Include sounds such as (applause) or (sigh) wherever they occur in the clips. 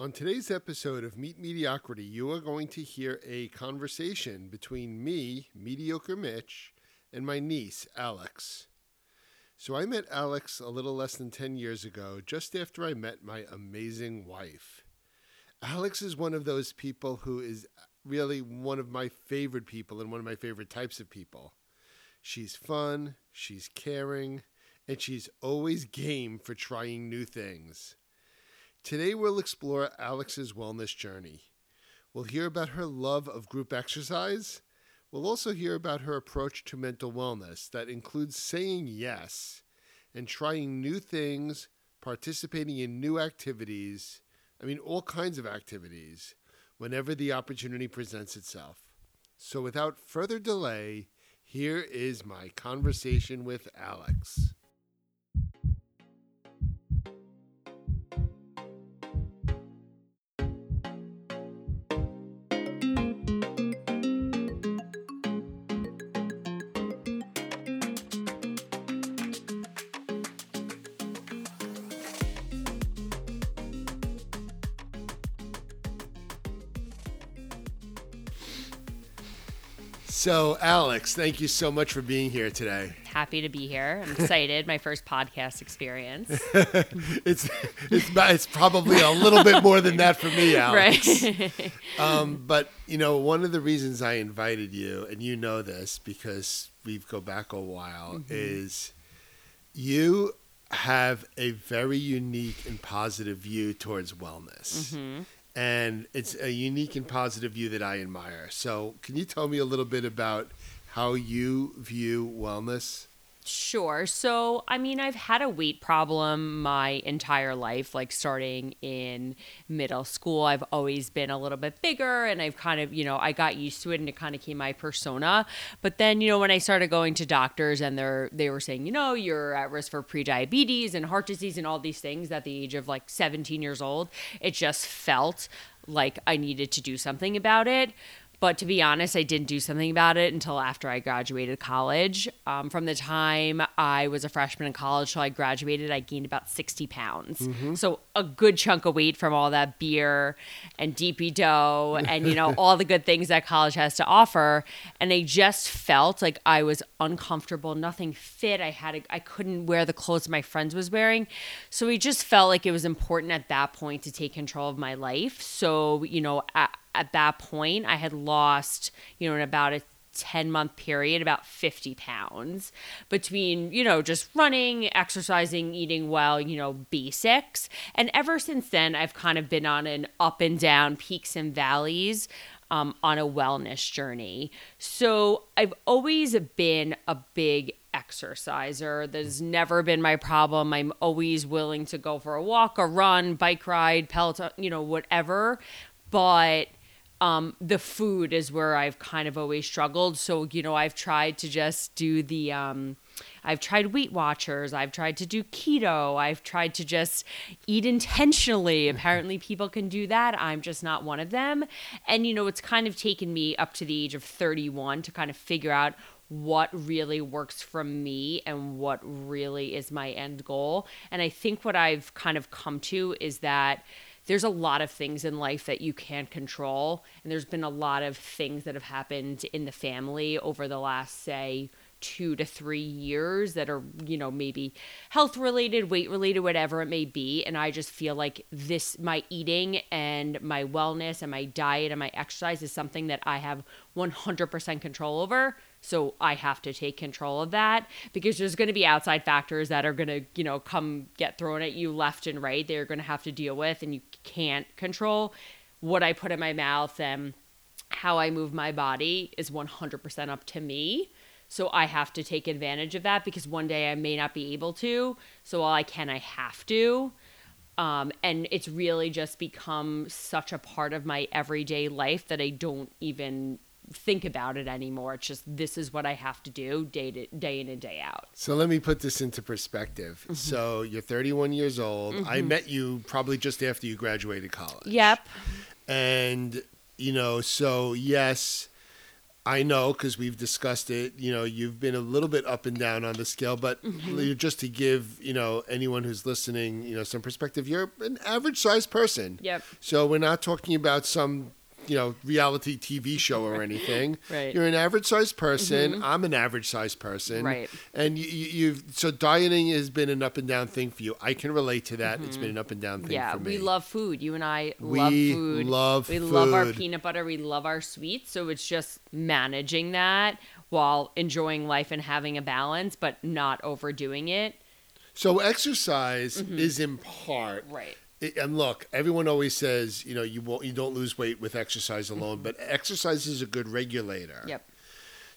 On today's episode of Meet Mediocrity, you are going to hear a conversation between me, Mediocre Mitch, and my niece, Alex. So I met Alex a little less than 10 years ago, just after I met my amazing wife. Alex is one of those people who is really one of my favorite people and one of my favorite types of people. She's fun, she's caring, and she's always game for trying new things. Today, we'll explore Alex's wellness journey. We'll hear about her love of group exercise. We'll also hear about her approach to mental wellness that includes saying yes and trying new things, participating in new activities. I mean, all kinds of activities whenever the opportunity presents itself. So, without further delay, here is my conversation with Alex. So, Alex, thank you so much for being here today. Happy to be here. I'm excited. My first podcast experience. (laughs) it's it's it's probably a little bit more than that for me, (laughs) Alex. Right. (laughs) um, but you know, one of the reasons I invited you, and you know this because we've go back a while, mm-hmm. is you have a very unique and positive view towards wellness. Mm-hmm and it's a unique and positive view that I admire. So, can you tell me a little bit about how you view wellness? Sure. So, I mean, I've had a weight problem my entire life, like starting in middle school. I've always been a little bit bigger and I've kind of, you know, I got used to it and it kind of came my persona. But then, you know, when I started going to doctors and they're they were saying, you know, you're at risk for prediabetes and heart disease and all these things at the age of like 17 years old, it just felt like I needed to do something about it. But to be honest, I didn't do something about it until after I graduated college. Um, from the time I was a freshman in college till I graduated, I gained about 60 pounds. Mm-hmm. So a good chunk of weight from all that beer and DP dough and, you know, (laughs) all the good things that college has to offer. And I just felt like I was uncomfortable, nothing fit. I had, a, I couldn't wear the clothes my friends was wearing. So we just felt like it was important at that point to take control of my life. So, you know, at, at that point, I had lost, you know, in about a 10 month period about 50 pounds between you know just running exercising eating well you know basics. And ever since then i've kind of been on an up and down peaks and valleys um, on a wellness journey. So i've always been a big exerciser. There's never been my problem. I'm always willing to go for a walk a run bike ride peloton you know whatever. But um, the food is where I've kind of always struggled. So, you know, I've tried to just do the, um, I've tried Weight Watchers. I've tried to do keto. I've tried to just eat intentionally. Apparently, people can do that. I'm just not one of them. And, you know, it's kind of taken me up to the age of 31 to kind of figure out what really works for me and what really is my end goal. And I think what I've kind of come to is that there's a lot of things in life that you can't control. And there's been a lot of things that have happened in the family over the last, say, two to three years that are, you know, maybe health related, weight related, whatever it may be. And I just feel like this, my eating and my wellness and my diet and my exercise is something that I have 100% control over. So I have to take control of that because there's going to be outside factors that are going to, you know, come get thrown at you left and right. They're going to have to deal with, and you can't control what I put in my mouth and how I move my body is 100% up to me. So I have to take advantage of that because one day I may not be able to. So while I can, I have to. Um, and it's really just become such a part of my everyday life that I don't even think about it anymore. It's just this is what I have to do day to day in and day out. So let me put this into perspective. Mm-hmm. So you're 31 years old. Mm-hmm. I met you probably just after you graduated college. Yep. And you know, so yes, I know because we've discussed it. You know, you've been a little bit up and down on the scale, but Mm-hmm. just to give you know anyone who's listening, you know, some perspective, you're an average sized person. Yep. So we're not talking about some you know reality TV show or (laughs) anything. Right. Mm-hmm. You're an average sized person. I'm an average sized person. Right. And you, you, you've so dieting has been an up and down thing for you. I can relate to that. It's been an up and down thing Mm-hmm. Yeah, for me. we love food. You and I love food. We food. love we love our peanut butter. We love our sweets. So it's just managing that while enjoying life and having a balance, but not overdoing it. So exercise is in part Mm-hmm. Right. And look, everyone always says, you know, you won't, you don't lose weight with exercise alone, but exercise is a good regulator. Mm-hmm. Yep.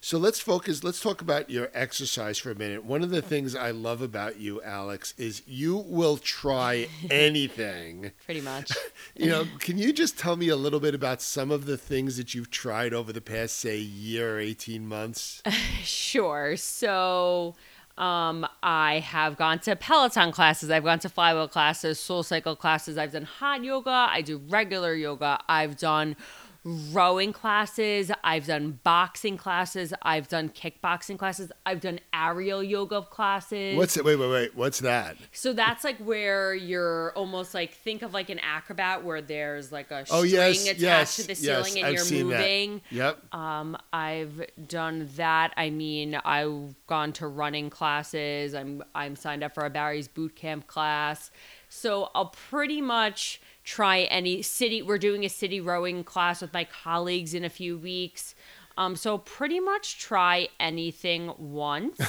So let's focus. Let's talk about your exercise for a minute. One of the things I love about you, Alex, is you will try (laughs) anything. Pretty much. (laughs) You know, can you just tell me a little bit about some of the things that you've tried over the past, say, year or eighteen months? (laughs) Sure. So um, I have gone to Peloton classes. I've gone to flywheel classes, soul cycle classes. I've done hot yoga. I do regular yoga. I've done rowing classes. I've done boxing classes. I've done kickboxing classes. I've done aerial yoga classes. What's it? Wait, wait, wait. What's that? so that's like where you're almost like think of like an acrobat where there's like a Oh string yes, attached yes, to the yes. ceiling and I've you're seen moving. that. Yep. Um, I've done that. I mean, I've gone to running classes. I'm I'm signed up for a Barry's boot camp class. So I'll pretty much try any city. We're doing a city rowing class with my colleagues in a few weeks. Um, so pretty much try anything once.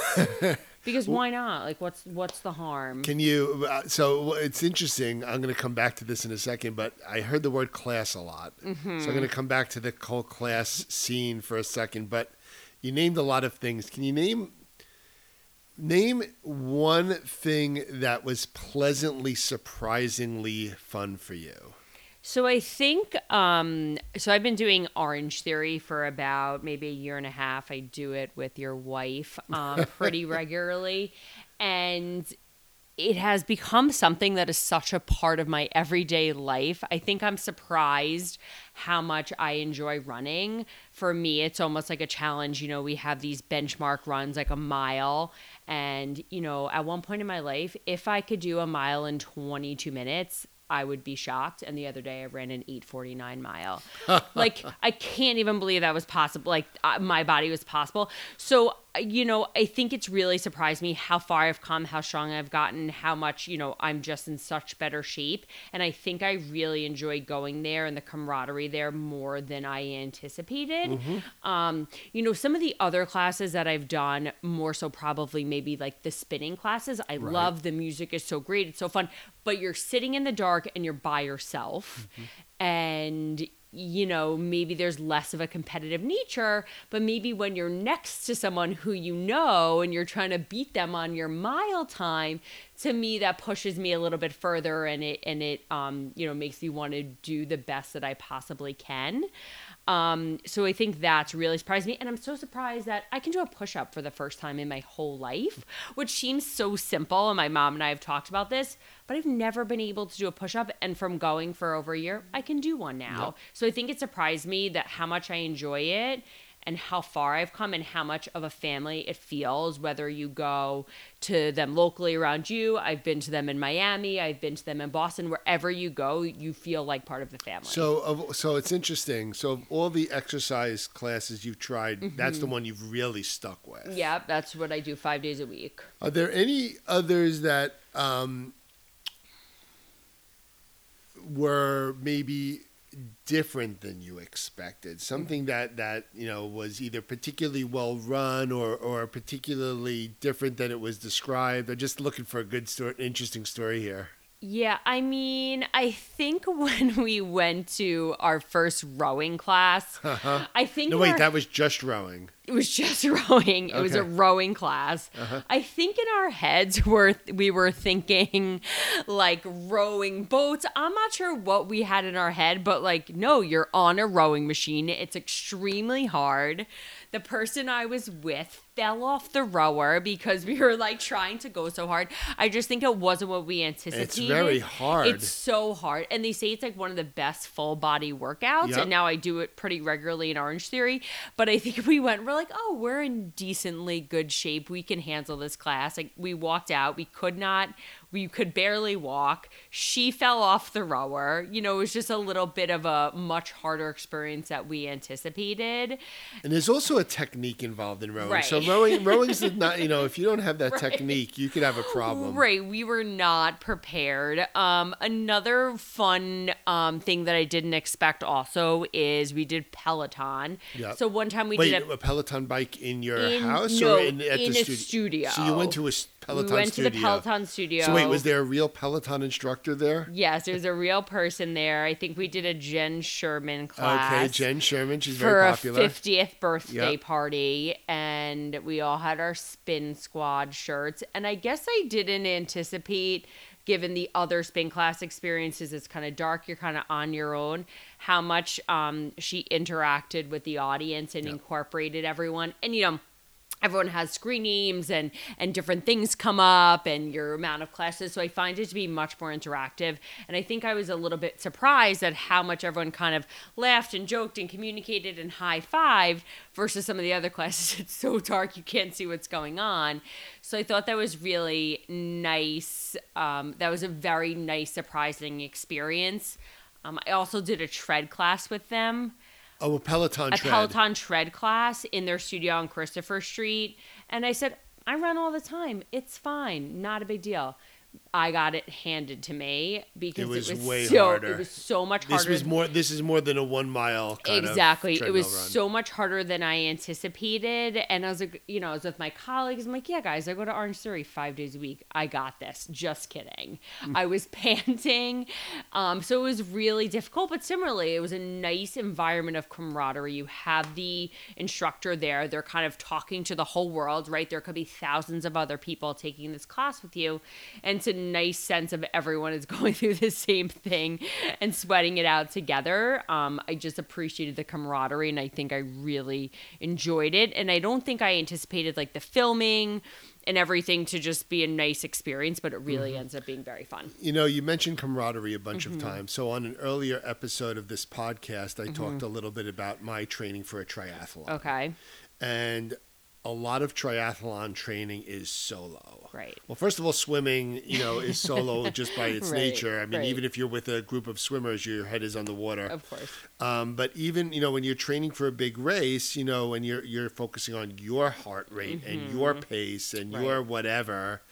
(laughs) because why not? Like, what's what's the harm? Can you? Uh, so it's interesting. I'm going to come back to this in a second, but I heard the word class a lot, Mm-hmm. so I'm going to come back to the whole class scene for a second. But you named a lot of things. Can you name name one thing that was pleasantly, surprisingly fun for you? So I think um so I've been doing Orange Theory for about maybe a year and a half. I do it with your wife um (laughs) pretty regularly and it has become something that is such a part of my everyday life. I think I'm surprised how much I enjoy running. For me, it's almost like a challenge. You know, we have these benchmark runs like a mile. And, you know, at one point in my life, if I could do a mile in 22 minutes, I would be shocked. And the other day I ran an 849 mile. (laughs) like, I can't even believe that was possible. Like, uh, my body was possible. So, you know, I think it's really surprised me how far I've come, how strong I've gotten, how much, you know, I'm just in such better shape. And I think I really enjoy going there and the camaraderie there more than I anticipated. Um, you know, some of the other classes that I've done, more so probably maybe like the spinning classes. I love the music is so great, it's so fun, but you're sitting in the dark and you're by yourself. And you know, maybe there's less of a competitive nature, but maybe when you're next to someone who you know and you're trying to beat them on your mile time, to me that pushes me a little bit further and it and it um, you know, makes me want to do the best that I possibly can. Um, so I think that's really surprised me. And I'm so surprised that I can do a push up for the first time in my whole life, which seems so simple. And my mom and I have talked about this, but I've never been able to do a push up. And from going for over a year, I can do one now. So I think it surprised me that how much I enjoy it and how far I've come and how much of a family it feels, whether you go to them locally around you. I've been to them in Miami, I've been to them in Boston, wherever you go, you feel like part of the family. So, of, so it's interesting. So, of all the exercise classes you've tried, that's Mm-hmm. the one you've really stuck with. Yeah, that's what I do five days a week. Are there any others that um, were maybe different than you expected? Mm-hmm. Something that that you know was either particularly well run or or particularly different than it was described. I'm just looking for a good story, interesting story here. Yeah, I mean, I think (laughs) when we went to our first rowing class, uh-huh. I think No, wait, our- that was just rowing. it was just (laughs) rowing. It was a rowing class. Uh-huh. I think in our heads (laughs) were we were thinking like rowing boats. I'm not sure what we had in our head, but like no, you're on a rowing machine. It's extremely hard. The person I was with fell off the rower because we were like trying to go so hard. I just think it wasn't what we anticipated. It's very hard. It's so hard. And they say it's like one of the best full body workouts. Yep. And now I do it pretty regularly in Orange Theory. But I think (laughs) we went, we're like, oh, we're in decently good shape. We can handle this class. Like we walked out. We could not, we could barely walk. She fell off the rower. You know, it was just a little bit of a much harder experience that we anticipated. And there's also a technique involved in rowing. So Right. rowing, (laughs) rowing's not, you know, if you don't have that technique, you could have a problem. Right, we were not prepared. Um, another fun um, thing that I didn't expect also is we did Peloton. Yep. So one time we Wait, did a a Peloton bike in your In- house no, or in, at in the a studio? studio. So you went to a Peloton we went studio. to the Peloton studio. So wait, was there a real Peloton instructor there? Yes, there's a real person there. I think we did a Jenn Sherman class. Okay, Jenn Sherman, she's very popular. for a popular. 50th birthday Yep. party and we all had our spin squad shirts and i guess i didn't anticipate given the other spin class experiences it's kind of dark you're kind of on your own how much um, she interacted with the audience and incorporated everyone and you know everyone has screen names and and different things come up and your amount of classes. So i find it to be much more interactive. And i think i was a little bit surprised at how much everyone kind of laughed and joked and communicated and high-fived versus some of the other classes. (laughs) It's so dark you can't see what's going on. So i thought that was really nice um, that was a very nice surprising experience. Um, i also did a tread class with them Oh, a Peloton a tread. Peloton tread class in their studio on Christopher Street. And I said, I run all the time. It's fine. Not a big deal. I got it handed to me because It was it was way so harder. it was so much harder. This was more. This is more than a one mile. Kind exactly. It was run. so much harder than I anticipated. And I was like, you know, I was with my colleagues. I'm like, yeah, guys, I go to Orange Theory five days a week. I got this. Just kidding. Mm. I was (laughs) panting. Um, so it was really difficult. But similarly, it was a nice environment of camaraderie. You have the instructor there. They're kind of talking to the whole world, right? There could be thousands of other people taking this class with you. And it's a nice sense of everyone is (laughs) going through the same thing and sweating it out together. Um, I just appreciated the camaraderie and I think I really enjoyed it. And I don't think I anticipated like the filming and everything to just be a nice experience, but it really ends up being very fun. You know, you mentioned camaraderie a bunch Mm-hmm. of times. So on an earlier episode of this podcast, I talked a little bit about my training for a triathlon. Okay. And a lot of triathlon training is solo. Right. Well, first of all, swimming, you know, is (laughs) solo just by its Right, nature. I mean, right. even if you're with a group of swimmers, your head is on the water. Of course. Um, but even you know when you're training for a big race, you know, when you're you're focusing on your heart rate and your pace and Mm-hmm. Right. your whatever,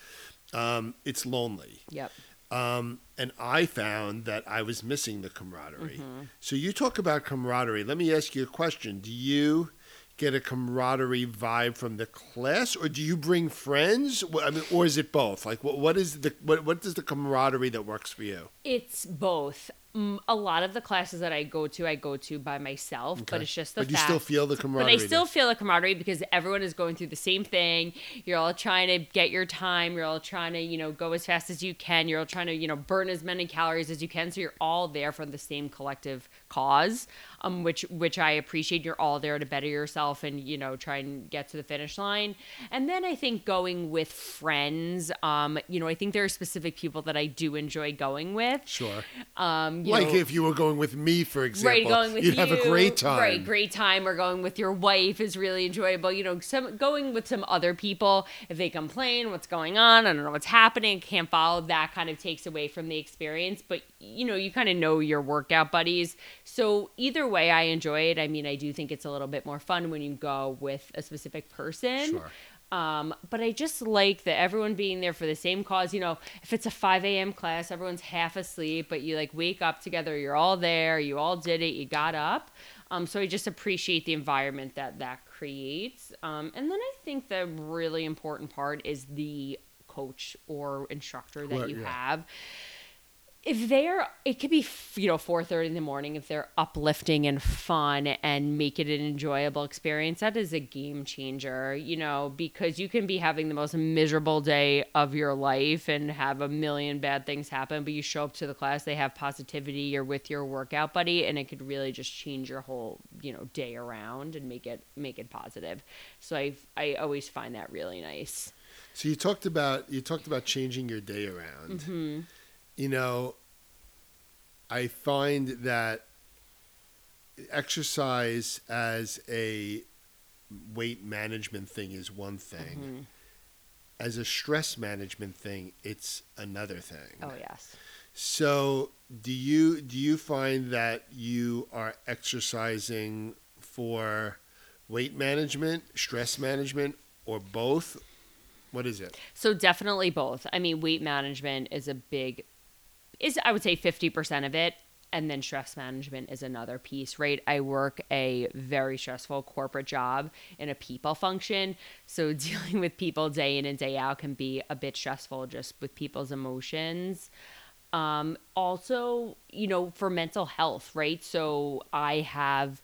um, it's lonely. Yep. Um, and I found that I was missing the camaraderie. Mm-hmm. So you talk about camaraderie. Let me ask you a question. Do you get a camaraderie vibe from the class, or do you bring friends? I mean, or is it both? Like, what what is the what what is the camaraderie that works for you? It's both. Mm, A lot of the classes that I go to, I go to by myself, but it's just the But you fact. still feel the camaraderie. But. I still feel the camaraderie because everyone is going through the same thing. You're all trying to get your time. You're all trying to, you know, go as fast as you can. You're all trying to, you know, burn as many calories as you can. So you're all there for the same collective cause, um, which which I appreciate. You're all there to better yourself and you know try and get to the finish line. And then I think going with friends, um, you know, I think there are specific people that I do enjoy going with. Sure. Um, you like know, if you were going with me, for example, Right, going with you'd you. have a great time. Right, great time. Or going with your wife is really enjoyable. You know, some going with some other people. If they complain, what's going on? I don't know what's happening. Can't follow. That kind of takes away from the experience. But you know, you kind of know your workout buddies. So either way, I enjoy it. I mean, I do think it's a little bit more fun when you go with a specific person. Sure. Um, but I just like that everyone being there for the same cause. You know, if it's a 5 a.m. class, everyone's half asleep, but you like wake up together, you're all there, you all did it, you got up. Um, so I just appreciate the environment that that creates. Um, and then I think the really important part is the coach or instructor that Well, you yeah. have if they're it could be you know 4:30 in the morning if they're uplifting and fun and make it an enjoyable experience that is a game changer you know because you can be having the most miserable day of your life and have a million bad things happen but you show up to the class they have positivity you're with your workout buddy and it could really just change your whole you know day around and make it make it positive. So i i always find that really nice. So you talked about you talked about changing your day around. Mm-hmm you know, I find that exercise as a weight management thing is one thing. Mm-hmm. As a stress management thing, it's another thing. oh yes So, do you do you find that you are exercising for weight management, stress management, or both? What is it? So definitely both. I mean, weight management is a big is I would say 50% of it and then stress management is another piece, right? I work a very stressful corporate job in a people function. So (laughs) dealing with people day in and day out can be a bit stressful just with people's emotions. Um, also, you know, for mental health, right? So I have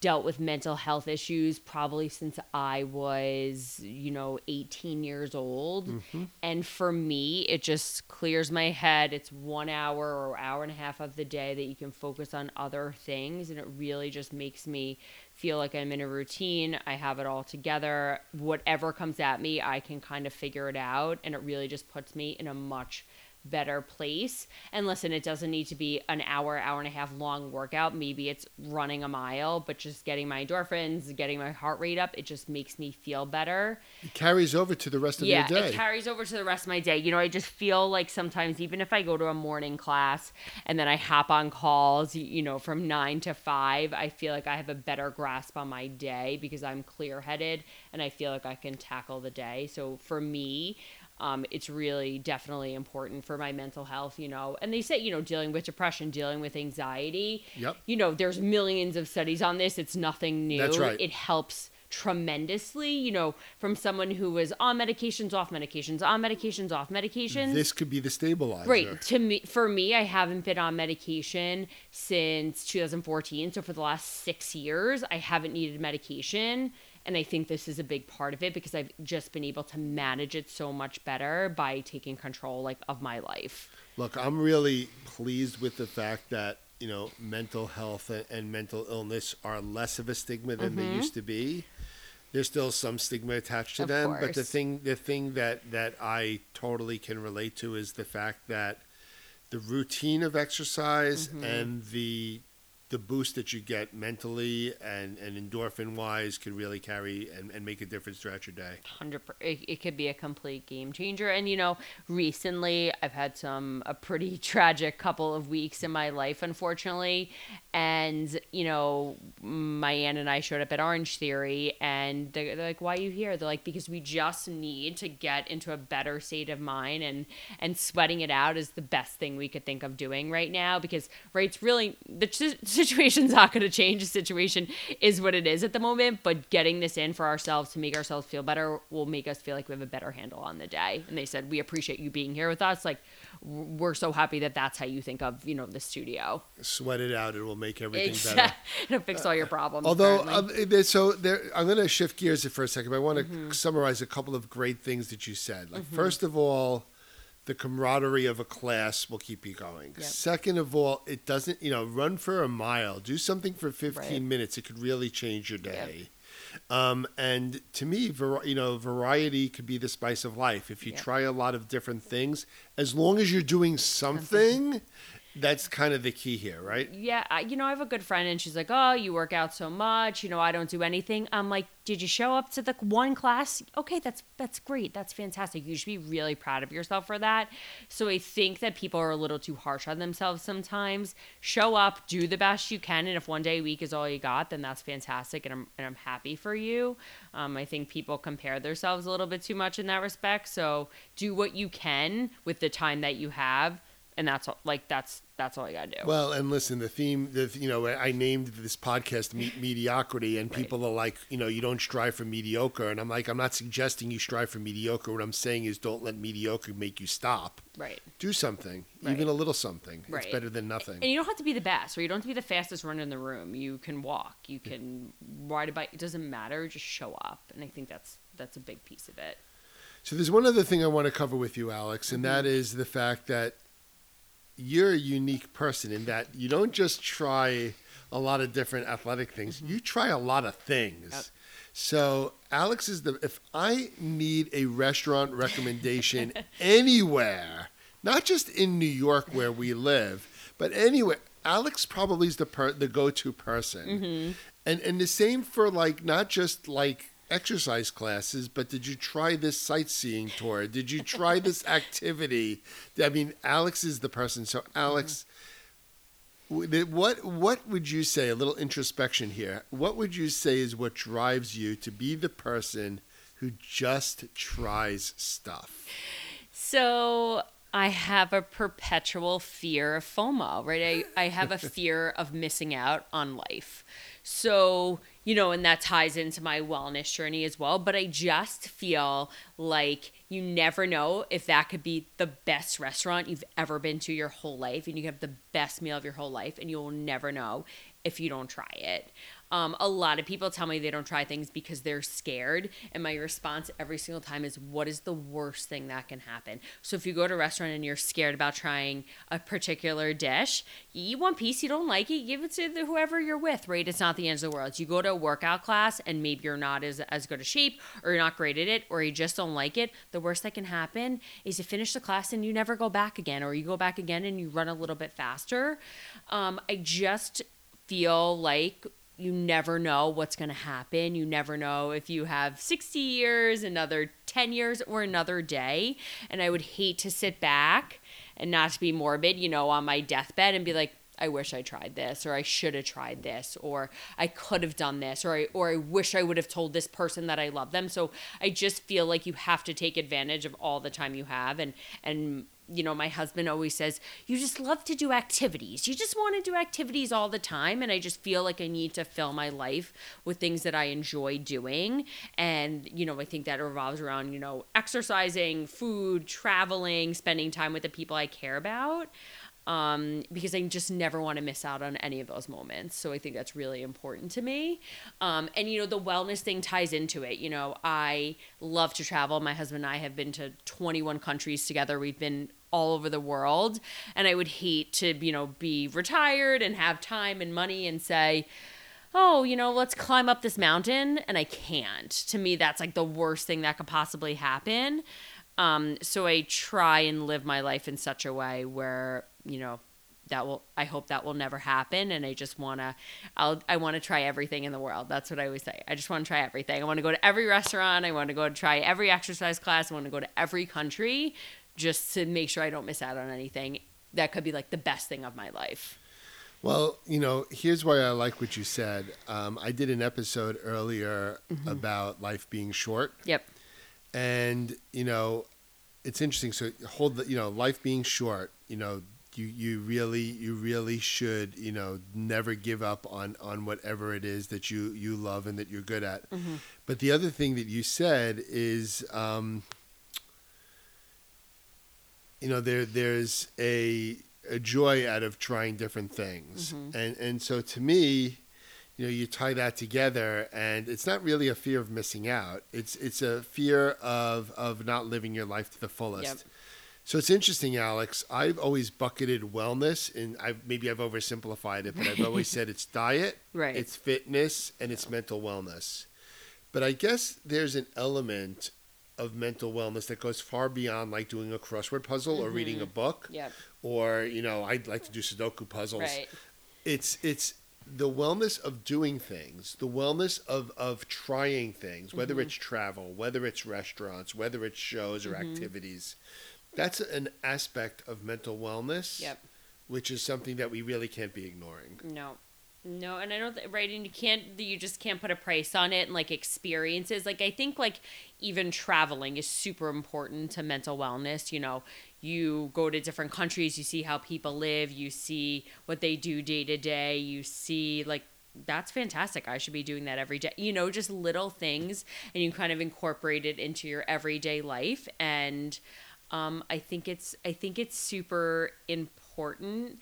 dealt with mental health issues probably since I was, you know, 18 years old. Mm-hmm. And for me, it just clears my head. It's one hour or hour and a half of the day that you can focus on other things. And it really just makes me feel like I'm in a routine. I have it all together. Whatever comes at me, I can kind of figure it out. And it really just puts me in a much better place. And listen, it doesn't need to be an hour, hour and a half long workout. Maybe it's running a mile, but just getting my endorphins, getting my heart rate up, it just makes me feel better. It carries over to the rest of yeah, your day. it carries over to the rest of my day. You know, I just feel like sometimes, even if I go to a morning class and then I hop on calls, you know, from nine to five, I feel like I have a better grasp on my day because I'm clear headed and I feel like I can tackle the day. So for me, um, it's really definitely important for my mental health, you know. And they say, you know, dealing with depression, dealing with anxiety. Yep. You know, there's millions of studies on this. It's nothing new. That's right. It helps tremendously, you know, from someone who was on medications, off medications, on medications, off medications. This could be the stabilizer. Right. To me, for me, I haven't been on medication since 2014. So for the last six years, I haven't needed medication. And I think this is a big part of it because I've just been able to manage it so much better by taking control like of my life. Look, I'm really pleased with the fact that you know mental health and, mental illness are less of a stigma than they mm-hmm. used to be. There's still some stigma attached to Of them, but the thing the thing that that I totally can relate to is the fact that the routine of exercise mm-hmm. and the the boost that you get mentally and, and endorphin wise could really carry and, and make a difference throughout your day. hundred. per- It, it could be a complete game changer. And you know, recently I've had some a pretty (laughs) tragic couple of weeks in my life, unfortunately. And you know, my aunt and I showed up at Orange Theory, and they're, they're like, "Why are you here?" They're like, "Because we just need to get into a better state of mind, and and sweating it out is the best thing we could think of doing right now. Because right, it's really the situation's not going to change. The situation is what it is at the moment, but getting this in for ourselves to make ourselves feel better will make us feel like we have a better handle on the day. And they said, "We appreciate you being here with us. Like, we're so happy that that's how you think of you know the studio. Sweat it out; it will make everything better. Exactly. (laughs) It'll fix all your problems. Although, apparently. um, so there, I'm going to shift gears for a second. But I want to Mm-hmm. summarize a couple of great things that you said. Like, first of all, the camaraderie of a class will keep you going. Yep. Second of all, it doesn't, you know, run for a mile, do something for 15 Right. minutes. It could really change your day. Um, and to me, var- you know, variety could be the spice of life. If you Yep. try a lot of different things, as long as you're doing something, that's kind of the key here, right? yeah, I, you know, I have a good friend, and she's like, "Oh, you work out so much. You know, I don't do anything." I'm like, "Did you show up to the one class? Okay, that's that's great. That's fantastic. You should be really proud of yourself for that." So I think that people are a little too harsh on themselves sometimes. Show up, do the best you can, and if one day a week is all you got, then that's fantastic, and I'm and I'm happy for you. Um, I think people compare themselves a little bit too much in that respect. So do what you can with the time that you have and that's like that's that's all I gotta do. Well, and listen, the theme, the you know, I named this podcast me- mediocrity, and Right. people are like, you know, you don't strive for mediocre, and I'm like, I'm not suggesting you strive for mediocre. What I'm saying is, don't let mediocre make you stop. right. Do something, Right. even a little something. Right. It's better than nothing. And you don't have to be the best, or you don't have to be the fastest runner in the room. You can walk, you can ride a bike. It doesn't matter. Just show up, and I think that's that's a big piece of it. So there's one other thing I want to cover with you, Alex, and Mm-hmm. that is the fact that you're a unique person in that you don't just try a lot of different athletic things. You try a lot of things. Mm-hmm. Yep. So Alex is the if I need a restaurant recommendation (laughs) anywhere, not just in New York where we live, but anywhere, Alex probably is the per, the go-to person. Mm-hmm. And and the same for like not just like exercise classes, but did you try this sightseeing tour? Did you try this (laughs) activity? I mean, Alex is the person. So mm-hmm. Alex, w- the- what what would you say? A little introspection here. What would you say is what drives you to be the person who just tries stuff? So I have a perpetual fear of FOMO, right? I, I have a (laughs) fear of missing out on life. So, you know, and that ties into my wellness journey as well. But I just feel like you never know if that could be the best restaurant you've ever been to your whole life and you have the best meal of your whole life and you'll never know if you don't try it. Um, a lot of people tell me they don't try things because they're scared. And my response every single time is, what is the worst thing that can happen? So if you go to a restaurant and you're scared about trying a particular dish, you eat one piece, you don't like it, give it to the, whoever you're with, right? It's not the end of the world. You go to a workout class and maybe you're not as, as good a shape or you're not great at it or you just don't like it. The worst that can happen is you finish the class and you never go back again or you go back again and you run a little bit faster. Um, I just feel like you never know what's going to happen. You never know if you have 60 years, another 10 years, or another day. And I would hate to sit back and not to be morbid, you know, on my deathbed and be like, I wish I tried this, or I should have tried this, or I could have done this, or I, or I wish I would have told this person that I love them. So I just feel like you have to take advantage of all the time you have, and and you know, my husband always says, you just love to do activities. You just want to do activities all the time. And I just feel like I need to fill my life with things that I enjoy doing. And, you know, I think that revolves around, you know, exercising, food, traveling, spending time with the people I care about. Um, because I just never want to miss out on any of those moments. So I think that's really important to me. Um, and, you know, the wellness thing ties into it. You know, I love to travel. My husband and I have been to 21 countries together. We've been all over the world. And I would hate to, you know, be retired and have time and money and say, oh, you know, let's climb up this mountain. And I can't. To me, that's like the worst thing that could possibly happen. Um, so I try and live my life in such a way where, you know, that will I hope that will never happen and I just want to I'll I want to try everything in the world. That's what I always say. I just want to try everything. I want to go to every restaurant, I want to go to try every exercise class, I want to go to every country just to make sure I don't miss out on anything. That could be like the best thing of my life. Well, you know, here's why I like what you said. Um, I did an episode earlier about life being short, Yep. and you know, it's interesting. So hold the, you know, life being short. You know, you you really you really should you know never give up on on whatever it is that you you love and that you're good at. But the other thing that you said is. Um, you know there there's a a joy out of trying different things. Mm-hmm. And and so to me you know you tie that together and it's not really a fear of missing out. It's it's a fear of of not living your life to the fullest. Yep. so it's interesting alex. I've always bucketed wellness and i maybe i've oversimplified it but i've always (laughs) said it's diet Right. it's fitness and it's mental wellness. But i guess there's an element of mental wellness that goes far beyond like doing a crossword puzzle or reading a book Yep. or you know i'd like to do sudoku puzzles Right. it's it's the wellness of doing things the wellness of of trying things whether Mm-hmm. it's travel whether it's restaurants whether it's shows or activities that's an aspect of mental wellness Yep. which is something that we really can't be ignoring No. No, and I don't th- right and you can't you just can't put a price on it and like experiences. Like I think like even traveling is super important to mental wellness, you know. you go to different countries, you see how people live, you see what they do day to day, you see like that's fantastic. I should be doing that every day. You know, just little things and you kind of incorporate it into your everyday life and um, I think it's I think it's super important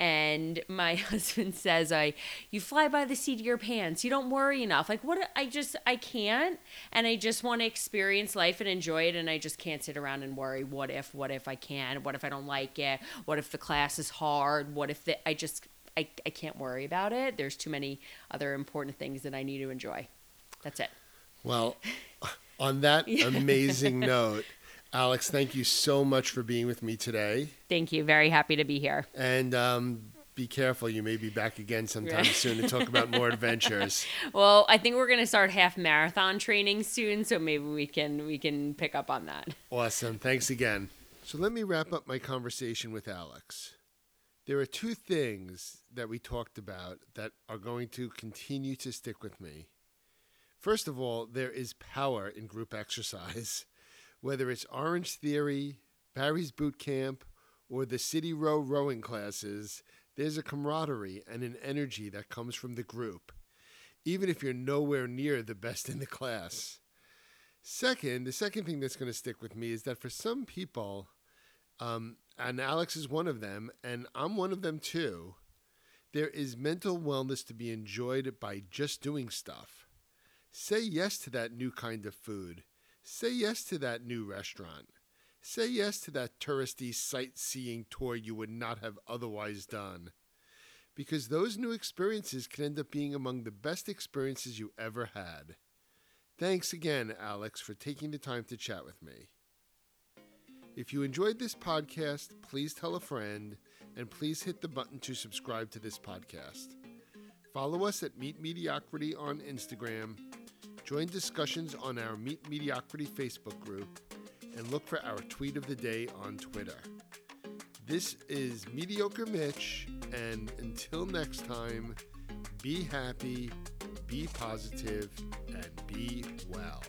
and my (laughs) husband says i you fly by the seat of your pants. You don't worry enough. Like what i just i can't. And i just want to experience life and enjoy it and i just can't sit around and worry what if what if i can? What if i don't like it? What if the class is hard? What if the, i just I, I can't worry about it. There's too many other important things that i need to enjoy. That's it. Well on that (laughs) amazing note Alex, thank you so much for being with me today. Thank you. Very happy to be here. And um, be careful. You may be back again sometime soon to talk about more adventures. (laughs) Well, I think we're going to start half marathon training soon, so maybe we can we can pick up on that. Awesome. Thanks again. So let me wrap up my conversation with Alex. There are two things that we talked about that are going to continue to stick with me. First of all, there is power in group exercise. (laughs) Whether it's Orange Theory, Barry's Boot Camp, or the City Row rowing classes, there's a camaraderie and an energy that comes from the group, even if you're nowhere near the best in the class. Second, the second thing that's going to stick with me is that for some people, um, and Alex is one of them, and I'm one of them too, there is mental wellness to be enjoyed by just doing stuff. Say yes to that new kind of food. Say yes to that new restaurant. Say yes to that touristy sightseeing tour you would not have otherwise done. Because those new experiences can end up being among the best experiences you ever had. Thanks again, Alex, for taking the time to chat with me. If you enjoyed this podcast, please tell a friend and please hit the button to subscribe to this podcast. Follow us at Meet Mediocrity on Instagram Join discussions on our Meet Mediocrity Facebook group and look for our tweet of the day on Twitter. This is Mediocre Mitch, and until next time, be happy, be positive, and be well.